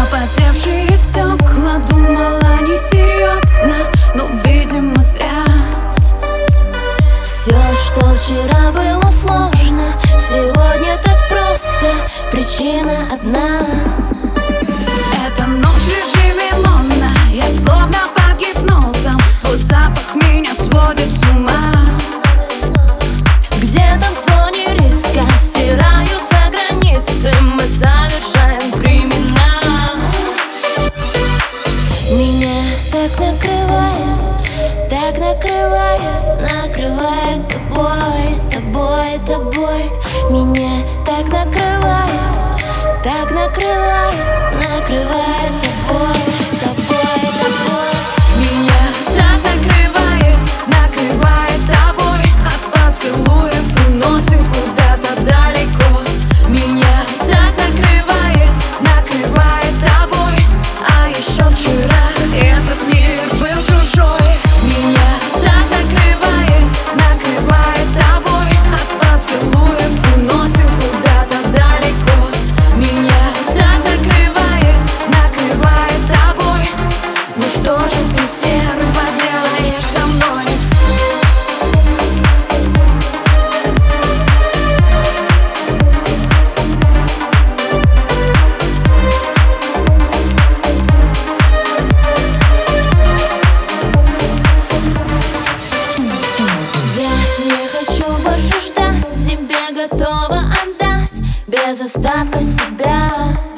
Запотевшие стекла думала несерьезно Но, видимо, зря. Все, что вчера было сложно Сегодня так просто. Причина одна. Эта ночь лежит накрывает, так накрывает, накрывает тобой, тобой, тобой. Меня так накрывает, так накрывает, накрывает. из остатков себя.